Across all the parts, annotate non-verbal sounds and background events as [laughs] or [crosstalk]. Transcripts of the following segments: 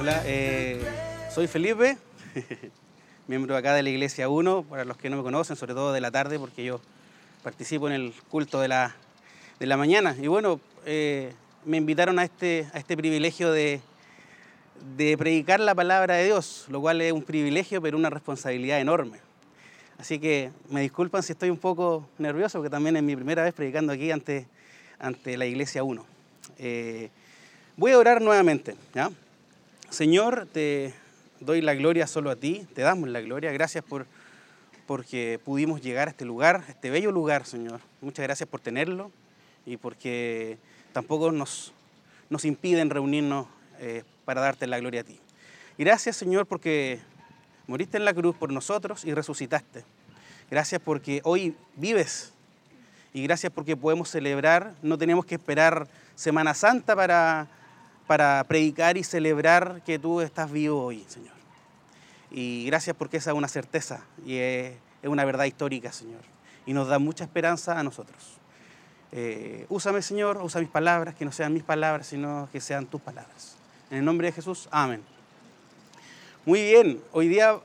Hola, eh, soy Felipe, [laughs] miembro acá de la Iglesia 1, para los que no me conocen, sobre todo de la tarde, porque yo participo en el culto de la, de la mañana. Y bueno, eh, me invitaron a este, a este privilegio de, de predicar la palabra de Dios, lo cual es un privilegio, pero una responsabilidad enorme. Así que me disculpan si estoy un poco nervioso, porque también es mi primera vez predicando aquí ante, ante la Iglesia 1. Eh, voy a orar nuevamente. ¿ya? Señor, te doy la gloria solo a ti, te damos la gloria. Gracias por porque pudimos llegar a este lugar, a este bello lugar, Señor. Muchas gracias por tenerlo y porque tampoco nos, nos impiden reunirnos eh, para darte la gloria a ti. Gracias, Señor, porque moriste en la cruz por nosotros y resucitaste. Gracias porque hoy vives y gracias porque podemos celebrar, no tenemos que esperar Semana Santa para, para predicar y celebrar que tú estás vivo hoy, Señor. Y gracias porque esa es una certeza y es, es una verdad histórica, Señor. Y nos da mucha esperanza a nosotros. Eh, úsame, Señor, usa mis palabras, que no sean mis palabras, sino que sean tus palabras. En el nombre de Jesús, amén. Muy bien, hoy día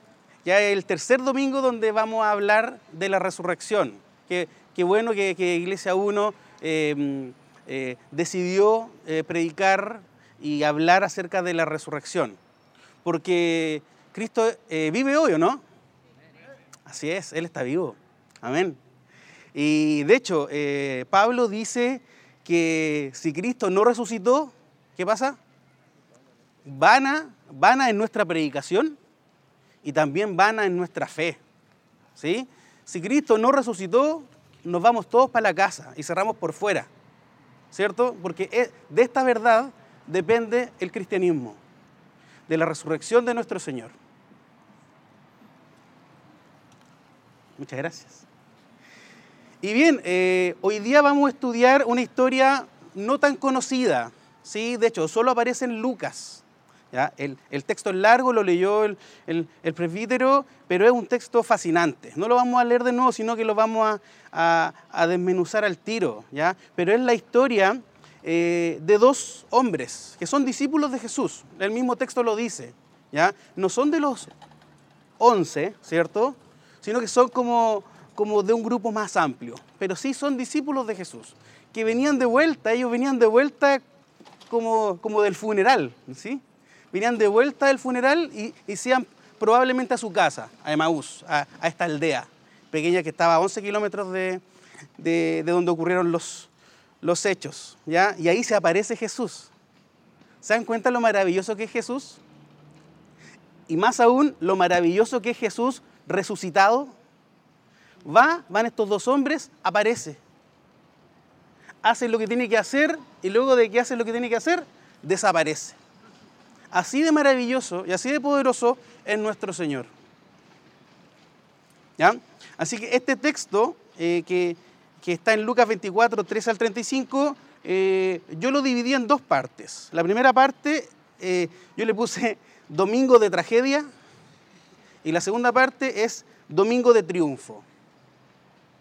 ya es el tercer domingo donde vamos a hablar de la resurrección. Qué, bueno que, Iglesia 1 eh, eh, decidió eh, predicar y hablar acerca de la resurrección. Porque Cristo eh, vive hoy, ¿o no? Así es, Él está vivo. Amén. Y de hecho, Pablo dice que si Cristo no resucitó, ¿qué pasa? Vana, vana en nuestra predicación y también vana en nuestra fe. ¿sí? Si Cristo no resucitó, nos vamos todos para la casa y cerramos por fuera. ¿Cierto? Porque es- de esta verdad depende el cristianismo, de la resurrección de nuestro Señor. Muchas gracias. Y bien, eh, hoy día vamos a estudiar una historia no tan conocida, ¿sí? De hecho, solo aparece en Lucas. ¿Ya? El, el texto es largo, lo leyó el, el- el presbítero, pero es un texto fascinante. No lo vamos a leer de nuevo, sino que lo vamos a, a- a desmenuzar al tiro, ¿ya? Pero es la historia eh, de dos hombres que son discípulos de Jesús. El mismo texto lo dice, ¿ya? No son de los 11, ¿cierto? Sino que son como, como de un grupo más amplio. Pero sí son discípulos de Jesús, que venían de vuelta, ellos venían de vuelta como, como del funeral, ¿sí? Venían de vuelta del funeral y, y se iban probablemente a su casa, a Emaús, a, a esta aldea pequeña que estaba a 11 kilómetros de, de- de donde ocurrieron los, los hechos, ¿ya? Y ahí se aparece Jesús. ¿Se dan cuenta lo maravilloso que es Jesús? Y más aún, lo maravilloso que es Jesús resucitado. Va, van estos dos hombres, aparece. Hace lo que tiene que hacer y luego de que hace lo que tiene que hacer, desaparece. Así de maravilloso y así de poderoso es nuestro Señor. ¿Ya? Así que este texto eh, que, que está en Lucas 24, 3 al 35, eh, yo lo dividí en dos partes. La primera parte eh, yo le puse [laughs] Domingo de Tragedia y la segunda parte es Domingo de Triunfo.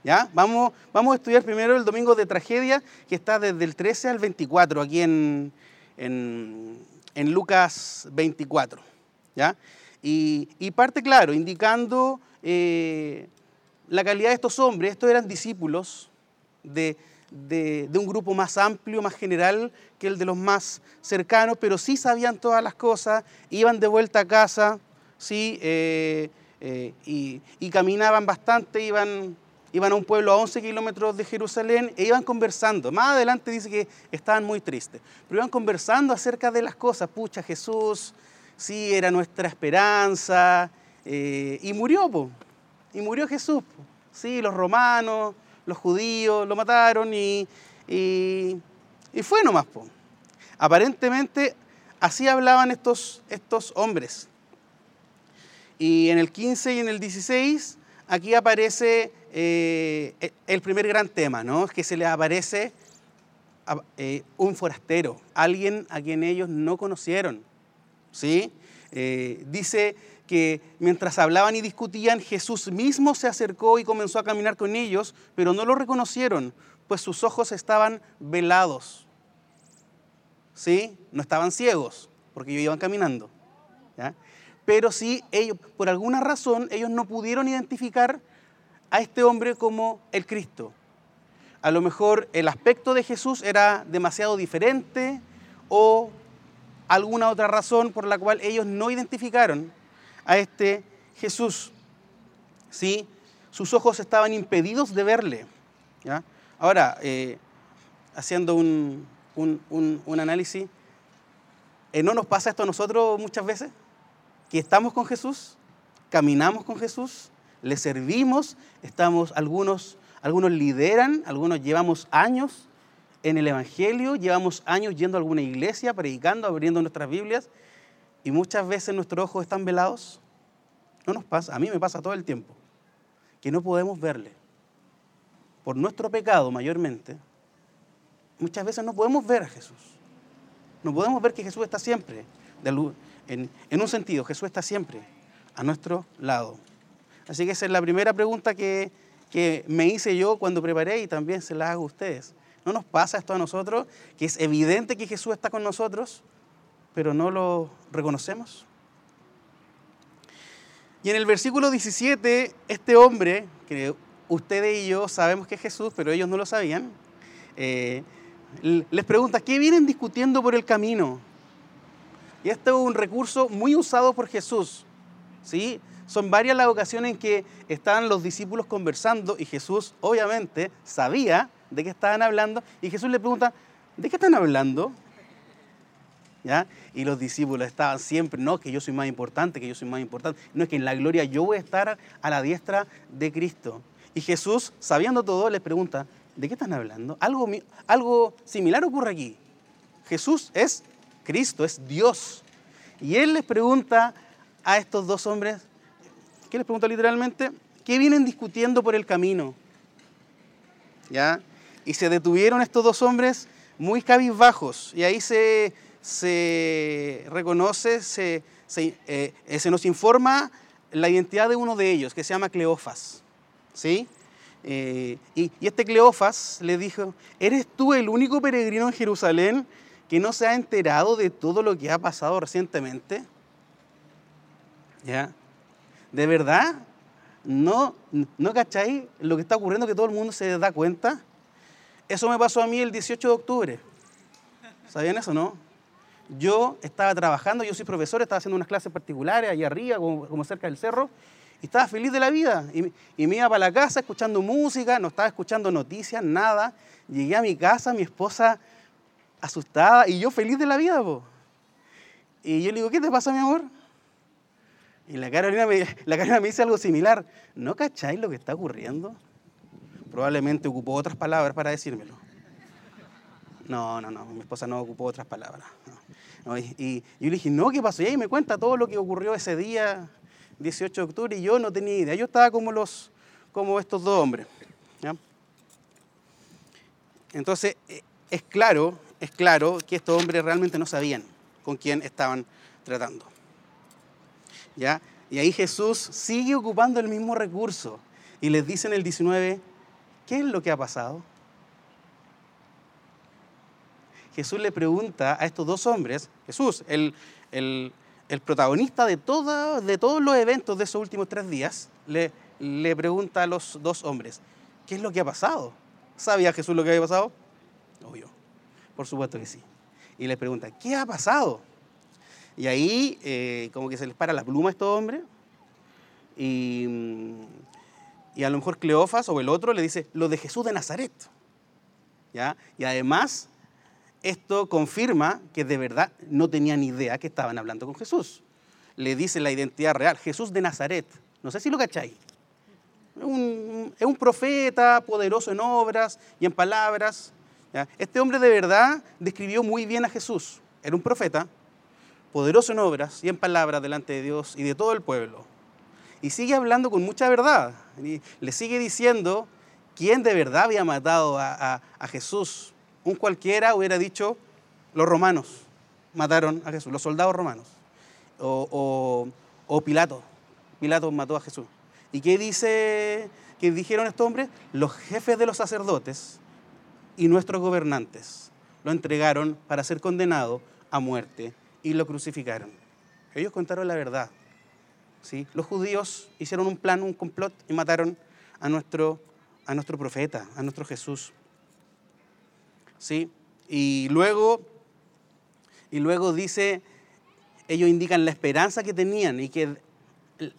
¿Ya? Vamos, vamos a estudiar primero el Domingo de Tragedia, que está desde el 13 al 24, aquí en, en, en Lucas 24. ¿ya? Y, parte, claro, indicando eh, la calidad de estos hombres. Estos eran discípulos de, de- un grupo más amplio, más general que el de los más cercanos, pero sí sabían todas las cosas, iban de vuelta a casa, sí, eh, eh, y caminaban bastante, iban, iban a un pueblo a 11 kilómetros de Jerusalén e iban conversando. Más adelante dice que estaban muy tristes, pero iban conversando acerca de las cosas. Pucha, Jesús, sí, era nuestra esperanza, eh, y murió, po. y murió Jesús. Sí, los romanos, los judíos lo mataron y, y, y fue nomás. po. Aparentemente así hablaban estos, estos hombres. Y en el 15 y en el 16, aquí aparece eh, e- el primer gran tema, ¿no? Que se les aparece eh, un forastero, alguien a quien ellos no conocieron, ¿sí? Eh, dice que mientras hablaban y discutían, Jesús mismo se acercó y comenzó a caminar con ellos, pero no lo reconocieron, pues sus ojos estaban velados. ¿Sí? No estaban ciegos, porque ellos iban caminando. ¿ya? Pero sí, ellos, por alguna razón, ellos no pudieron identificar a este hombre como el Cristo. A lo mejor el aspecto de Jesús era demasiado diferente o alguna otra razón por la cual ellos no identificaron a este Jesús. ¿Sí? Sus ojos estaban impedidos de verle. ¿ya? Ahora, eh, haciendo un, un, un, análisis, ¿eh, ¿no nos pasa esto a nosotros muchas veces? Que estamos con Jesús, caminamos con Jesús, le servimos, estamos, algunos, algunos lideran, algunos llevamos años en el Evangelio, llevamos años yendo a alguna iglesia, predicando, abriendo nuestras Biblias, y muchas veces nuestros ojos están velados. No nos pasa, a mí me pasa todo el tiempo, que no podemos verle. Por nuestro pecado mayormente, muchas veces no podemos ver a Jesús. No podemos ver que Jesús está siempre, en, un sentido, Jesús está siempre a nuestro lado. Así que esa es la primera pregunta que, que me hice yo cuando preparé y también se la hago a ustedes. ¿No nos pasa esto a nosotros? Que es evidente que Jesús está con nosotros, pero no lo reconocemos. Y en el versículo 17, este hombre, que ustedes y yo sabemos que es Jesús, pero ellos no lo sabían, eh, les pregunta, ¿qué vienen discutiendo por el camino? Y este es un recurso muy usado por Jesús. ¿sí? Son varias las ocasiones en que estaban los discípulos conversando y Jesús obviamente sabía de qué estaban hablando y Jesús le pregunta, ¿de qué están hablando? ¿Ya? Y los discípulos estaban siempre, no, que yo soy más importante, que yo soy más importante. No es que en la gloria yo voy a estar a la diestra de Cristo. Y Jesús, sabiendo todo, les pregunta, ¿de qué están hablando? Algo, algo similar ocurre aquí. Jesús es Cristo, es Dios. Y Él les pregunta a estos dos hombres, ¿qué les pregunta literalmente? ¿Qué vienen discutiendo por el camino? ¿Ya? Y se detuvieron estos dos hombres muy cabizbajos. Y ahí se, se reconoce, se, se, eh, se, nos informa la identidad de uno de ellos, que se llama Cleofas. ¿Sí? Eh, y, y, este Cleofas le dijo, ¿eres tú el único peregrino en Jerusalén que no se ha enterado de todo lo que ha pasado recientemente? ¿Ya? ¿De verdad? ¿No, ¿No cacháis lo que está ocurriendo que todo el mundo se da cuenta? Eso me pasó a mí el 18 de octubre. ¿Sabían eso, no? Yo estaba trabajando, yo soy profesor, estaba haciendo unas clases particulares allá arriba, como, como cerca del cerro, y estaba feliz de la vida. Y, y, me iba para la casa escuchando música, no estaba escuchando noticias, nada. Llegué a mi casa, mi esposa asustada, y yo feliz de la vida. Po. Y yo le digo, ¿qué te pasa, mi amor? Y la Carolina, me, la dice algo similar. ¿No cacháis lo que está ocurriendo? Probablemente ocupó otras palabras para decírmelo. No, no, no, mi esposa no ocupó otras palabras. Y, yo le dije, no, ¿qué pasó? Y ahí me cuenta todo lo que ocurrió ese día, 18 de octubre, y yo no tenía idea. Yo estaba como, los, como estos dos hombres. Entonces, es claro, es claro que estos hombres realmente no sabían con quién estaban tratando. ¿Ya? Y ahí Jesús sigue ocupando el mismo recurso y les dice en el 19, ¿qué es lo que ha pasado? Jesús le pregunta a estos dos hombres, Jesús, el, el, el protagonista de, todo, de todos los eventos de esos últimos tres días, le, le pregunta a los dos hombres, ¿qué es lo que ha pasado? ¿Sabía Jesús lo que había pasado? Obvio, por supuesto que sí. Y le pregunta, ¿qué ha pasado? Y ahí eh, como que se les para la pluma a estos hombres y, y, a lo mejor Cleofas o el otro le dice, lo de Jesús de Nazaret. ¿Ya? Y además esto confirma que de verdad no tenían idea que estaban hablando con Jesús. Le dice la identidad real, Jesús de Nazaret. No sé si lo cacháis. Es un profeta poderoso en obras y en palabras. Este hombre de verdad describió muy bien a Jesús. Era un profeta, poderoso en obras y en palabras delante de Dios y de todo el pueblo. Y sigue hablando con mucha verdad. Y le sigue diciendo quién de verdad había matado a, Jesús. Un cualquiera hubiera dicho, los romanos mataron a Jesús, los soldados romanos. O, o, Pilato. Pilato mató a Jesús. ¿Y qué dice, qué dijeron estos hombres? Los jefes de los sacerdotes y nuestros gobernantes lo entregaron para ser condenado a muerte y lo crucificaron. Ellos contaron la verdad. ¿sí? Los judíos hicieron un plan, un complot y mataron a nuestro, a nuestro profeta, a nuestro Jesús. ¿sí? Y luego, y luego dice, ellos indican la esperanza que tenían y que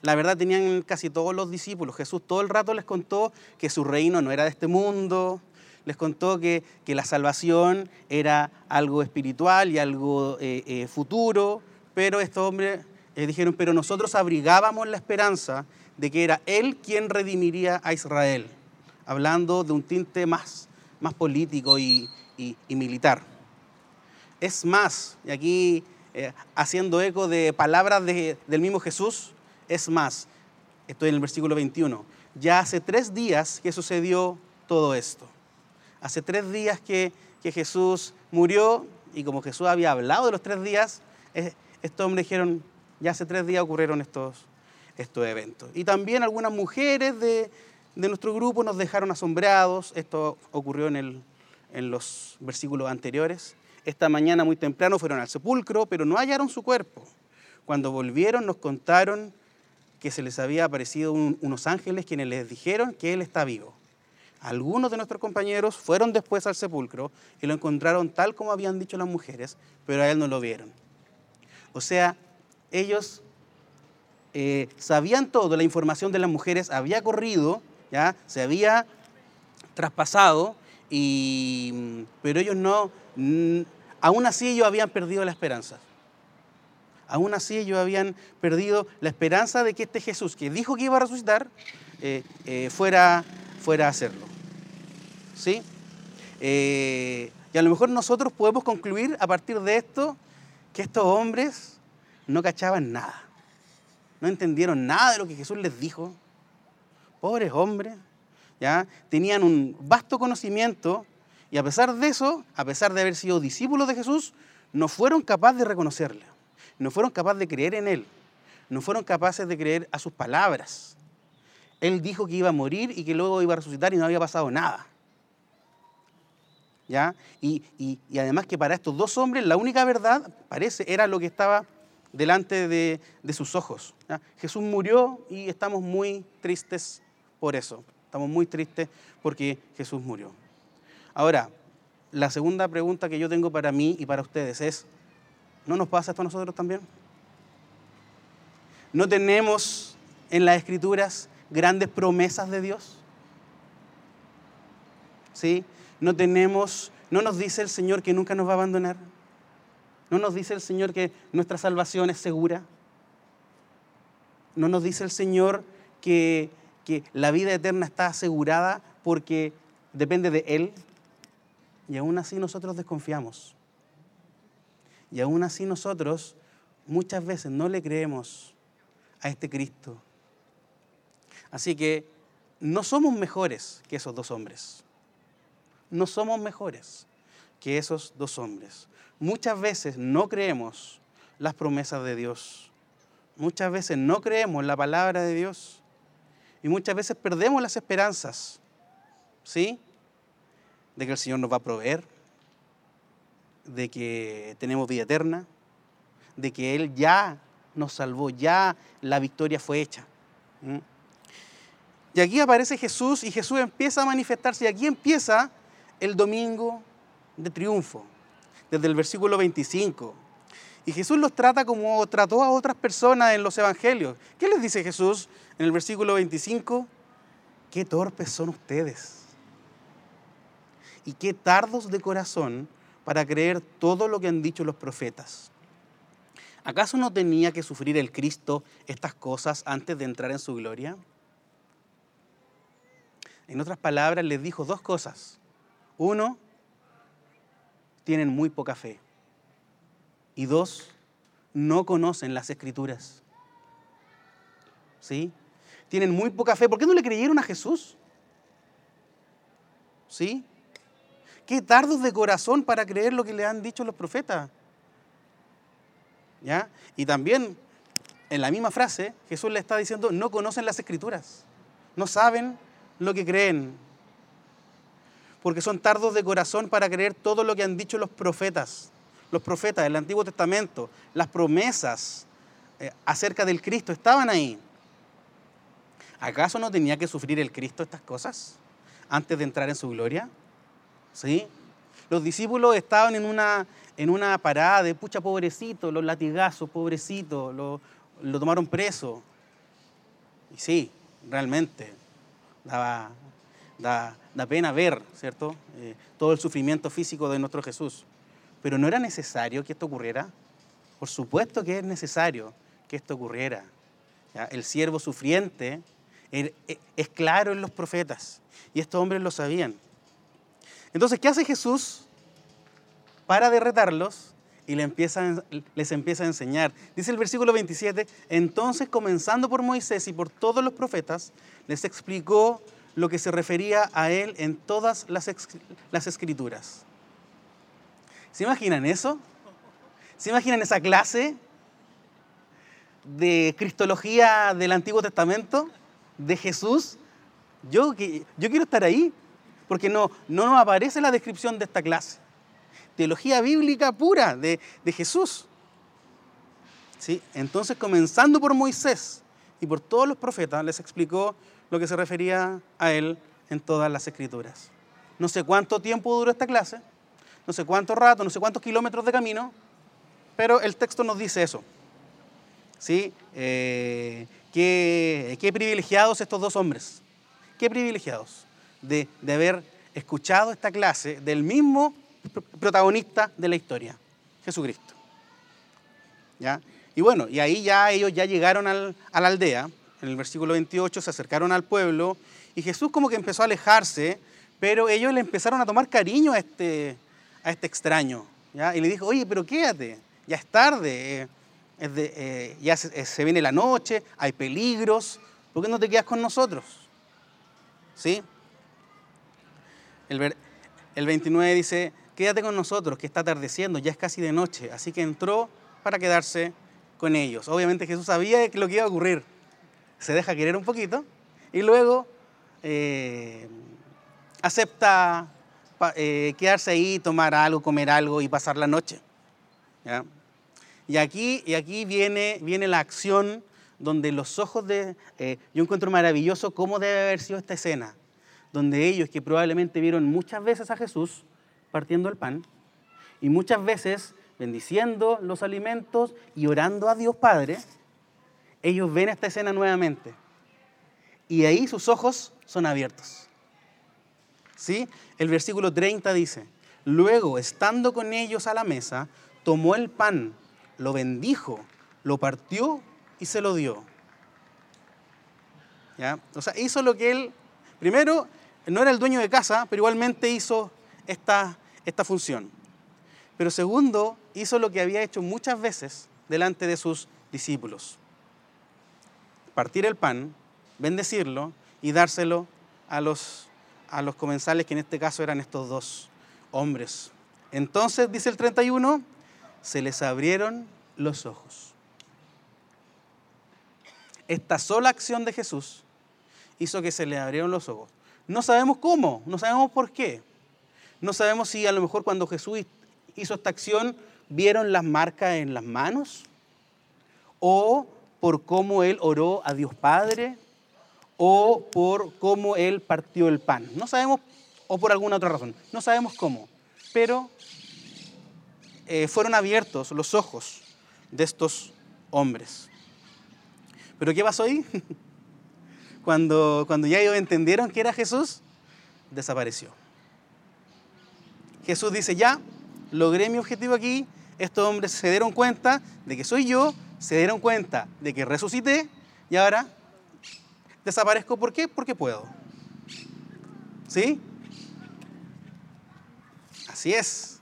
la verdad tenían casi todos los discípulos. Jesús todo el rato les contó que su reino no era de este mundo, les contó que, la salvación era algo espiritual y algo eh, eh, futuro, pero estos hombres eh, dijeron, pero nosotros abrigábamos la esperanza de que era Él quien redimiría a Israel, hablando de un tinte más, político y, militar. Es más, y aquí eh, haciendo eco de palabras de, del mismo Jesús, es más, estoy en el versículo 21, ya hace tres días que sucedió todo esto. Hace tres días que, Jesús murió y como Jesús había hablado de los tres días, estos hombres dijeron, ya hace tres días ocurrieron estos, eventos. Y también algunas mujeres de, nuestro grupo nos dejaron asombrados, esto ocurrió en, los versículos anteriores. Esta mañana muy temprano fueron al sepulcro, pero no hallaron su cuerpo. Cuando volvieron nos contaron que se les había aparecido un, unos ángeles quienes les dijeron que Él está vivo. Algunos de nuestros compañeros fueron después al sepulcro y lo encontraron tal como habían dicho las mujeres, pero a Él no lo vieron. O sea, ellos eh, sabían todo, la información de las mujeres había corrido, ¿ya? se había traspasado, y, pero ellos no, mm, aún así ellos habían perdido la esperanza. Aún así ellos habían perdido la esperanza de que este Jesús que dijo que iba a resucitar eh, eh, fuera, fuera a hacerlo. ¿Sí? Eh, y a lo mejor nosotros podemos concluir a partir de esto que estos hombres no cachaban nada. No entendieron nada de lo que Jesús les dijo. Pobres hombres, ¿ya? Tenían un vasto conocimiento y a pesar de eso, a pesar de haber sido discípulos de Jesús, no fueron capaces de reconocerle no fueron capaces de creer en Él, no fueron capaces de creer a sus palabras. Él dijo que iba a morir y que luego iba a resucitar y no había pasado nada. ¿Ya? Y, y, además que para estos dos hombres la única verdad, parece, era lo que estaba delante de, de sus ojos. Jesús murió y estamos muy tristes por eso. Estamos muy tristes porque Jesús murió. Ahora, la segunda pregunta que yo tengo para mí y para ustedes es, ¿No nos pasa esto a nosotros también? ¿No tenemos en las escrituras grandes promesas de Dios? ¿Sí? ¿No tenemos, no nos dice el Señor que nunca nos va a abandonar? ¿No nos dice el Señor que nuestra salvación es segura? ¿No nos dice el Señor que, que la vida eterna está asegurada porque depende de Él? Y aún así nosotros desconfiamos. Y aún así nosotros muchas veces no le creemos a este Cristo. Así que no somos mejores que esos dos hombres. No somos mejores que esos dos hombres. Muchas veces no creemos las promesas de Dios. Muchas veces no creemos la palabra de Dios. Y muchas veces perdemos las esperanzas. ¿Sí? De que el Señor nos va a proveer, de que tenemos vida eterna, de que Él ya nos salvó, ya la victoria fue hecha. Y aquí aparece Jesús y Jesús empieza a manifestarse y aquí empieza el domingo de triunfo, desde el versículo 25. Y Jesús los trata como trató a otras personas en los evangelios. ¿Qué les dice Jesús en el versículo 25? Qué torpes son ustedes. Y qué tardos de corazón para creer todo lo que han dicho los profetas. ¿Acaso no tenía que sufrir el Cristo estas cosas antes de entrar en su gloria? En otras palabras, les dijo dos cosas. Uno, tienen muy poca fe. Y dos, no conocen las escrituras. ¿Sí? Tienen muy poca fe. ¿Por qué no le creyeron a Jesús? ¿Sí? Qué tardos de corazón para creer lo que le han dicho los profetas. ¿Ya? Y también en la misma frase, Jesús le está diciendo, no conocen las escrituras, no saben lo que creen, porque son tardos de corazón para creer todo lo que han dicho los profetas, los profetas del Antiguo Testamento, las promesas eh, acerca del Cristo estaban ahí. ¿Acaso no tenía que sufrir el Cristo estas cosas antes de entrar en su gloria? ¿Sí? Los discípulos estaban en una, en una parada de pucha pobrecito, los latigazos, pobrecito, lo, lo tomaron preso. Y sí, realmente, daba, da, da pena ver, ¿cierto? Eh, todo el sufrimiento físico de nuestro Jesús. Pero no era necesario que esto ocurriera. Por supuesto que es necesario que esto ocurriera. El siervo sufriente er- e- es claro en los profetas y estos hombres lo sabían. Entonces, ¿qué hace Jesús? Para de retarlos y le empieza les empieza a enseñar. Dice el versículo 27, entonces comenzando por Moisés y por todos los profetas, les explicó lo que se refería a él en todas las, las escrituras. ¿Se imaginan eso? ¿Se imaginan esa clase de cristología del Antiguo Testamento, de Jesús? Yo, yo quiero estar ahí, porque no, no nos aparece la descripción de esta clase. Teología bíblica pura de, de Jesús. ¿Sí? Entonces, comenzando por Moisés y por todos los profetas, les explicó lo que se refería a él en todas las escrituras. No sé cuánto tiempo duró esta clase, no sé cuánto rato, no sé cuántos kilómetros de camino, pero el texto nos dice eso. ¿Sí? Eh, qué, qué privilegiados estos dos hombres. Qué privilegiados de, de haber escuchado esta clase del mismo protagonista de la historia, Jesucristo. ¿Ya? Y bueno, y ahí ya ellos ya llegaron al- a la aldea, en el versículo 28 se acercaron al pueblo y Jesús como que empezó a alejarse, pero ellos le empezaron a tomar cariño a este, a este extraño. ¿ya? Y le dijo, oye, pero quédate, ya es tarde, eh, es de- eh, ya se, viene la noche, hay peligros, ¿por qué no te quedas con nosotros? ¿Sí? El, el 29 dice, quédate con nosotros, que está atardeciendo, ya es casi de noche. Así que entró para quedarse con ellos. Obviamente Jesús sabía lo que iba a ocurrir. Se deja querer un poquito y luego eh, acepta eh, quedarse ahí, tomar algo, comer algo y pasar la noche. ¿ya? Y aquí, y aquí viene, viene la acción donde los ojos de... eh, yo encuentro maravilloso cómo debe haber sido esta escena, donde ellos que probablemente vieron muchas veces a Jesús partiendo el pan y muchas veces bendiciendo los alimentos y orando a Dios Padre, ellos ven esta escena nuevamente. Y ahí sus ojos son abiertos. ¿Sí? El versículo 30 dice, luego, estando con ellos a la mesa, tomó el pan, lo bendijo, lo partió y se lo dio. ¿Ya? O sea, hizo lo que él, primero, no era el dueño de casa, pero igualmente hizo esta, esta función. Pero segundo, hizo lo que había hecho muchas veces delante de sus discípulos. Partir el pan, bendecirlo y dárselo a los, a los comensales, que en este caso eran estos dos hombres. Entonces, dice el 31, se les abrieron los ojos. Esta sola acción de Jesús hizo que se le abrieron los ojos. No sabemos cómo, no sabemos por qué. No sabemos si a lo mejor cuando Jesús hizo esta acción vieron las marcas en las manos o por cómo él oró a Dios Padre o por cómo él partió el pan. No sabemos, o por alguna otra razón. No sabemos cómo, pero eh, fueron abiertos los ojos de estos hombres. ¿Pero qué pasó ahí? [laughs] Cuando, cuando ya ellos entendieron que era Jesús, desapareció. Jesús dice, ya, logré mi objetivo aquí, estos hombres se dieron cuenta de que soy yo, se dieron cuenta de que resucité y ahora desaparezco. ¿Por qué? Porque puedo. ¿Sí? Así es.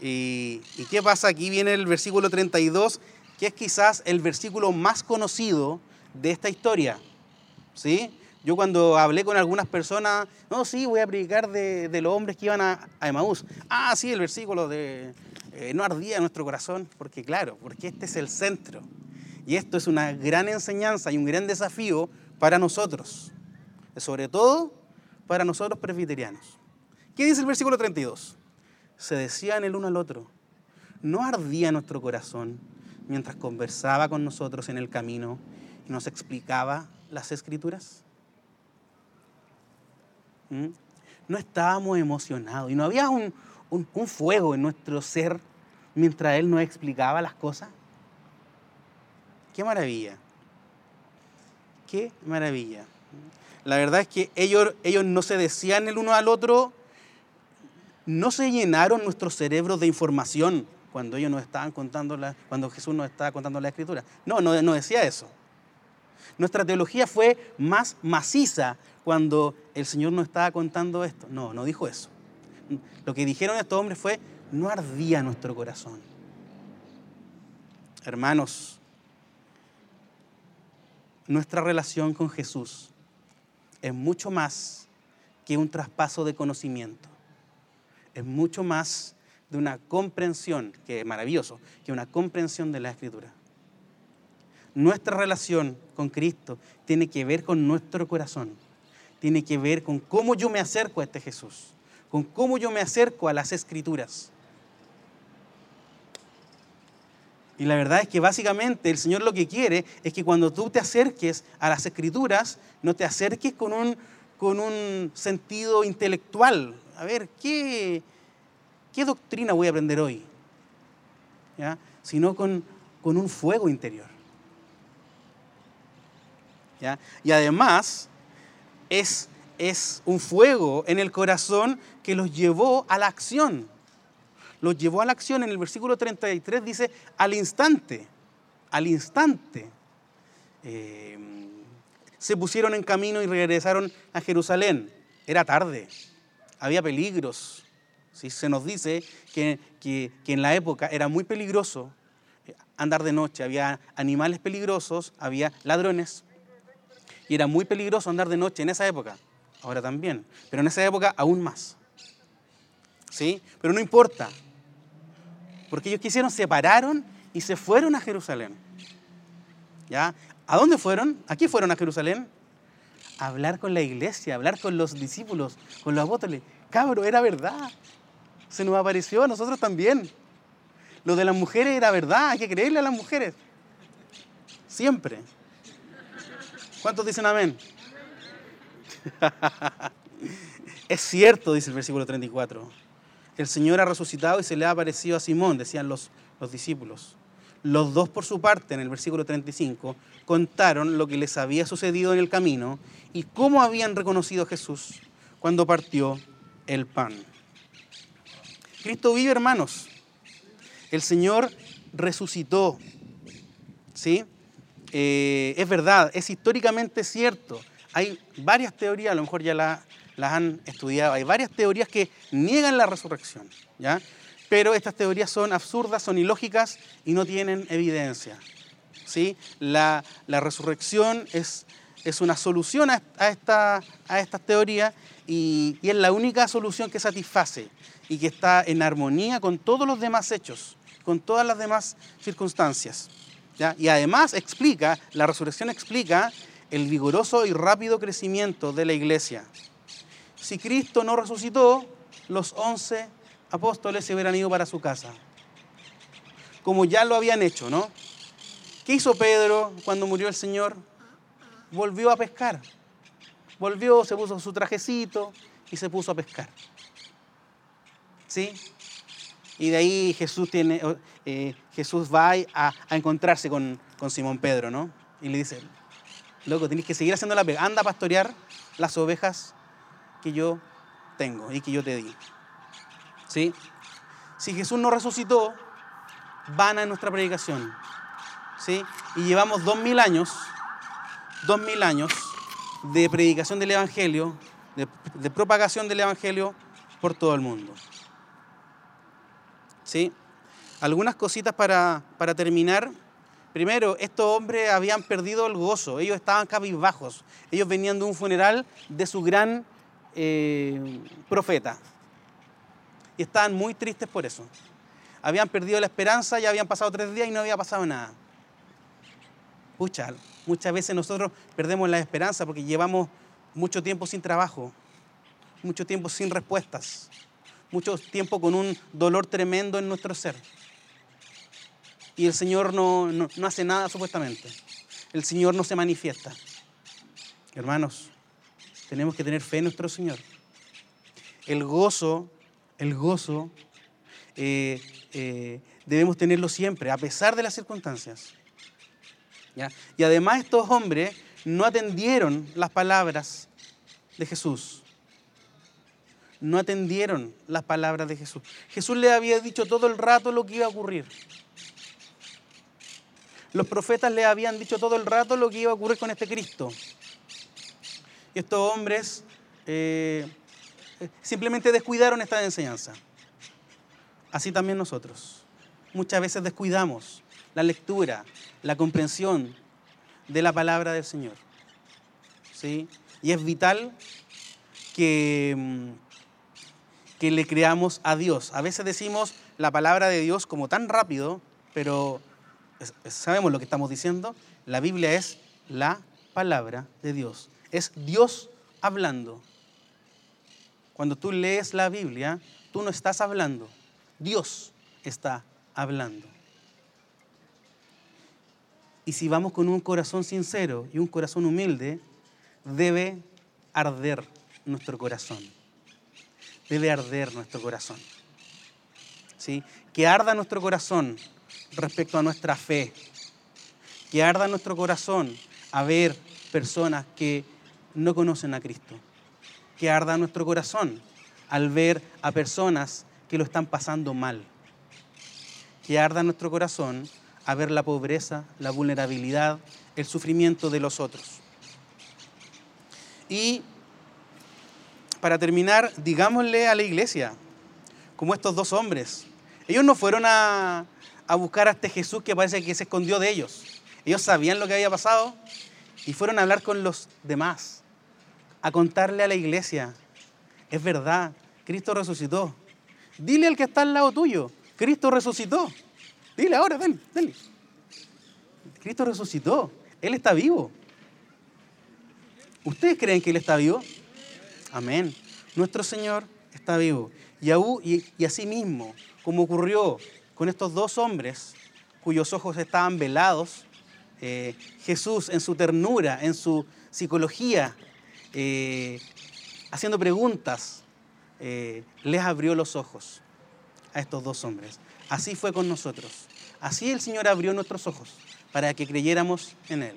¿Y, qué pasa? Aquí viene el versículo 32, que es quizás el versículo más conocido de esta historia. ¿Sí? Yo cuando hablé con algunas personas, no, sí, voy a predicar de, de los hombres que iban a, a Emaús. Ah, sí, el versículo de eh, no ardía nuestro corazón, porque claro, porque este es el centro. Y esto es una gran enseñanza y un gran desafío para nosotros, sobre todo para nosotros presbiterianos. ¿Qué dice el versículo 32? Se decían el uno al otro, ¿no ardía nuestro corazón mientras conversaba con nosotros en el camino y nos explicaba las escrituras? ¿Mm? No estábamos emocionados y no había un, un- fuego en nuestro ser mientras Él nos explicaba las cosas. Qué maravilla. Qué maravilla. La verdad es que ellos, ellos no se decían el uno al otro, no se llenaron nuestros cerebros de información cuando ellos nos estaban contando, la, cuando Jesús nos estaba contando la escritura. No, no, no decía eso. Nuestra teología fue más maciza cuando el Señor nos estaba contando esto. No, no dijo eso. Lo que dijeron estos hombres fue, no ardía nuestro corazón. Hermanos, nuestra relación con Jesús es mucho más que un traspaso de conocimiento. Es mucho más de una comprensión, que es maravilloso, que una comprensión de la Escritura. Nuestra relación con Cristo tiene que ver con nuestro corazón, tiene que ver con cómo yo me acerco a este Jesús, con cómo yo me acerco a las Escrituras. Y la verdad es que básicamente el Señor lo que quiere es que cuando tú te acerques a las escrituras, no te acerques con un, con un sentido intelectual. A ver, ¿qué, qué doctrina voy a aprender hoy? ¿Ya? Sino con, con un fuego interior. Y además es, es un fuego en el corazón que los llevó a la acción los llevó a la acción. En el versículo 33 dice, al instante, al instante, eh, se pusieron en camino y regresaron a Jerusalén. Era tarde, había peligros. ¿sí? Se nos dice que, que- que en la época era muy peligroso eh, andar de noche, había animales peligrosos, había ladrones, y era muy peligroso andar de noche en esa época, ahora también, pero en esa época aún más. ¿Sí? Pero no importa, porque ellos quisieron, se separaron y se fueron a Jerusalén. ¿Ya? ¿A dónde fueron? ¿A qué fueron a Jerusalén? A hablar con la iglesia, a hablar con los discípulos, con los apóstoles. Cabro, era verdad. Se nos apareció a nosotros también. Lo de las mujeres era verdad, hay que creerle a las mujeres. Siempre. ¿Cuántos dicen amén? es cierto, dice el versículo 34. El Señor ha resucitado y se le ha aparecido a Simón, decían los, los discípulos. Los dos por su parte, en el versículo 35, contaron lo que les había sucedido en el camino y cómo habían reconocido a Jesús cuando partió el pan. Cristo vive, hermanos. El Señor resucitó. ¿Sí? Eh, es verdad, es históricamente cierto. Hay varias teorías, a lo mejor ya la- las han estudiado, hay varias teorías que niegan la resurrección, ¿ya? Pero estas teorías son absurdas, son ilógicas y no tienen evidencia. ¿sí? La, resurrección es, es una solución a, a esta, estas teorías y, y es la única solución que satisface y que está en armonía con todos los demás hechos, con todas las demás circunstancias. ¿Ya? Y además explica, la resurrección explica el vigoroso y rápido crecimiento de la iglesia. Si Cristo no resucitó, los once apóstoles se hubieran ido para su casa, como ya lo habían hecho, ¿no? ¿Qué hizo Pedro cuando murió el Señor? Volvió a pescar. Volvió, se puso su trajecito y se puso a pescar. ¿Sí? Y de ahí Jesús, tiene, eh, Jesús va a, a encontrarse con, con Simón Pedro, ¿no? Y le dice, loco, tienes que seguir haciendo la pega. Anda a pastorear las ovejas que yo tengo y que yo te di. ¿Sí? Si Jesús no resucitó, vana es nuestra predicación. ¿Sí? Y llevamos dos mil años, dos mil años de predicación del Evangelio, de, de propagación del Evangelio por todo el mundo. ¿Sí? Algunas cositas para, para terminar. Primero, estos hombres habían perdido el gozo, ellos estaban cabizbajos, ellos venían de un funeral de su gran eh, profeta y estaban muy tristes por eso. Habían perdido la esperanza, ya habían pasado tres días y no había pasado nada. pucha, muchas veces nosotros perdemos la esperanza porque llevamos mucho tiempo sin trabajo, mucho tiempo sin respuestas, mucho tiempo con un dolor tremendo en nuestro ser. Y el Señor no, no, no hace nada supuestamente. El Señor no se manifiesta. Hermanos, tenemos que tener fe en nuestro Señor. El gozo, el gozo, eh, eh, debemos tenerlo siempre, a pesar de las circunstancias. ¿Ya? Y además estos hombres no atendieron las palabras de Jesús. No atendieron las palabras de Jesús. Jesús les había dicho todo el rato lo que iba a ocurrir. Los profetas le habían dicho todo el rato lo que iba a ocurrir con este Cristo. Y estos hombres eh, simplemente descuidaron esta enseñanza. Así también nosotros. Muchas veces descuidamos la lectura, la comprensión de la palabra del Señor. ¿Sí? Y es vital que, mm, que le creamos a Dios. A veces decimos la palabra de Dios como tan rápido, pero sabemos lo que estamos diciendo. La Biblia es la palabra de Dios. Es Dios hablando. Cuando tú lees la Biblia, tú no estás hablando. Dios está hablando. Y si vamos con un corazón sincero y un corazón humilde, debe arder nuestro corazón. Debe arder nuestro corazón. ¿Sí? Que arda nuestro corazón respecto a nuestra fe. Que arda nuestro corazón a ver personas que no conocen a Cristo. Que arda nuestro corazón al ver a personas que lo están pasando mal. Que arda nuestro corazón a ver la pobreza, la vulnerabilidad, el sufrimiento de los otros. Y para terminar, digámosle a la iglesia, como estos dos hombres, ellos no fueron a, a buscar a este Jesús que parece que se escondió de ellos. Ellos sabían lo que había pasado y fueron a hablar con los demás, a contarle a la iglesia, es verdad, Cristo resucitó. Dile al que está al lado tuyo, Cristo resucitó. Dile ahora, ven, dale. Cristo resucitó, Él está vivo. ¿Ustedes creen que Él está vivo? Amén. Nuestro Señor está vivo. Y, y así mismo, como ocurrió con estos dos hombres cuyos ojos estaban velados, eh, Jesús en su ternura, en su psicología, eh, haciendo preguntas, eh, les abrió los ojos a estos dos hombres. Así fue con nosotros. Así el Señor abrió nuestros ojos para que creyéramos en Él.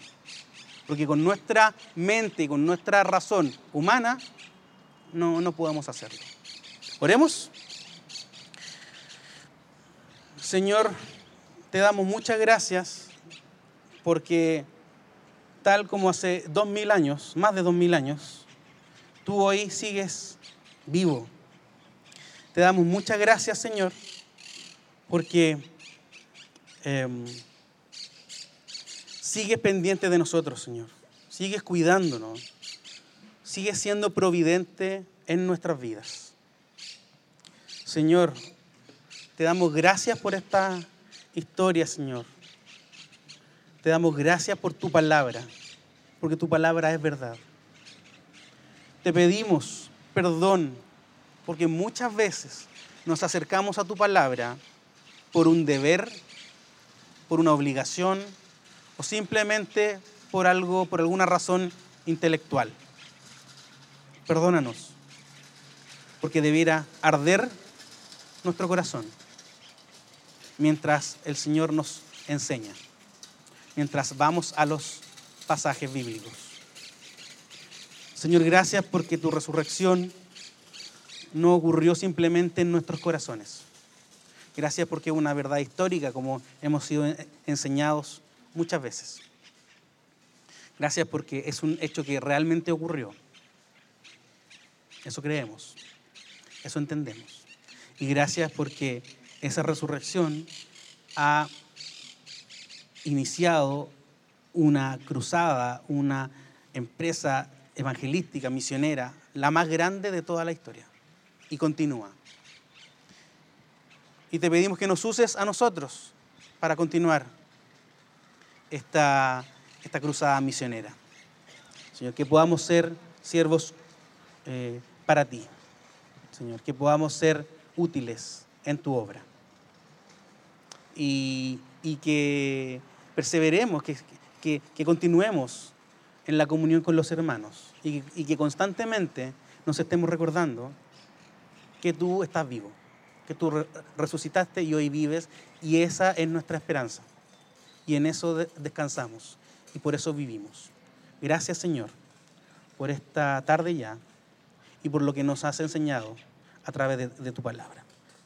Porque con nuestra mente y con nuestra razón humana no, no podemos hacerlo. Oremos. Señor, te damos muchas gracias porque tal como hace dos mil años, más de dos mil años, tú hoy sigues vivo. Te damos muchas gracias, Señor, porque em, sigues pendiente de nosotros, Señor. Sigues cuidándonos. Sigues siendo providente en nuestras vidas. Señor, te damos gracias por esta historia, Señor. Te damos gracias por tu palabra, porque tu palabra es verdad. Te pedimos perdón, porque muchas veces nos acercamos a tu palabra por un deber, por una obligación o simplemente por algo, por alguna razón intelectual. Perdónanos, porque debiera arder nuestro corazón mientras el Señor nos enseña, mientras vamos a los pasajes bíblicos. Señor, gracias porque tu resurrección no ocurrió simplemente en nuestros corazones. Gracias porque es una verdad histórica como hemos sido enseñados muchas veces. Gracias porque es un hecho que realmente ocurrió. Eso creemos, eso entendemos. Y gracias porque esa resurrección ha iniciado una cruzada, una empresa evangelística, misionera, la más grande de toda la historia. Y continúa. Y te pedimos que nos uses a nosotros para continuar esta, esta cruzada misionera. Señor, que podamos ser siervos eh, para ti. Señor, que podamos ser útiles en tu obra. Y, y que perseveremos, que, que, continuemos en la comunión con los hermanos y, y que constantemente nos estemos recordando que tú estás vivo, que tú re- resucitaste y hoy vives y esa es nuestra esperanza. Y en eso de- descansamos y por eso vivimos. Gracias Señor por esta tarde ya y por lo que nos has enseñado a través de tu palabra.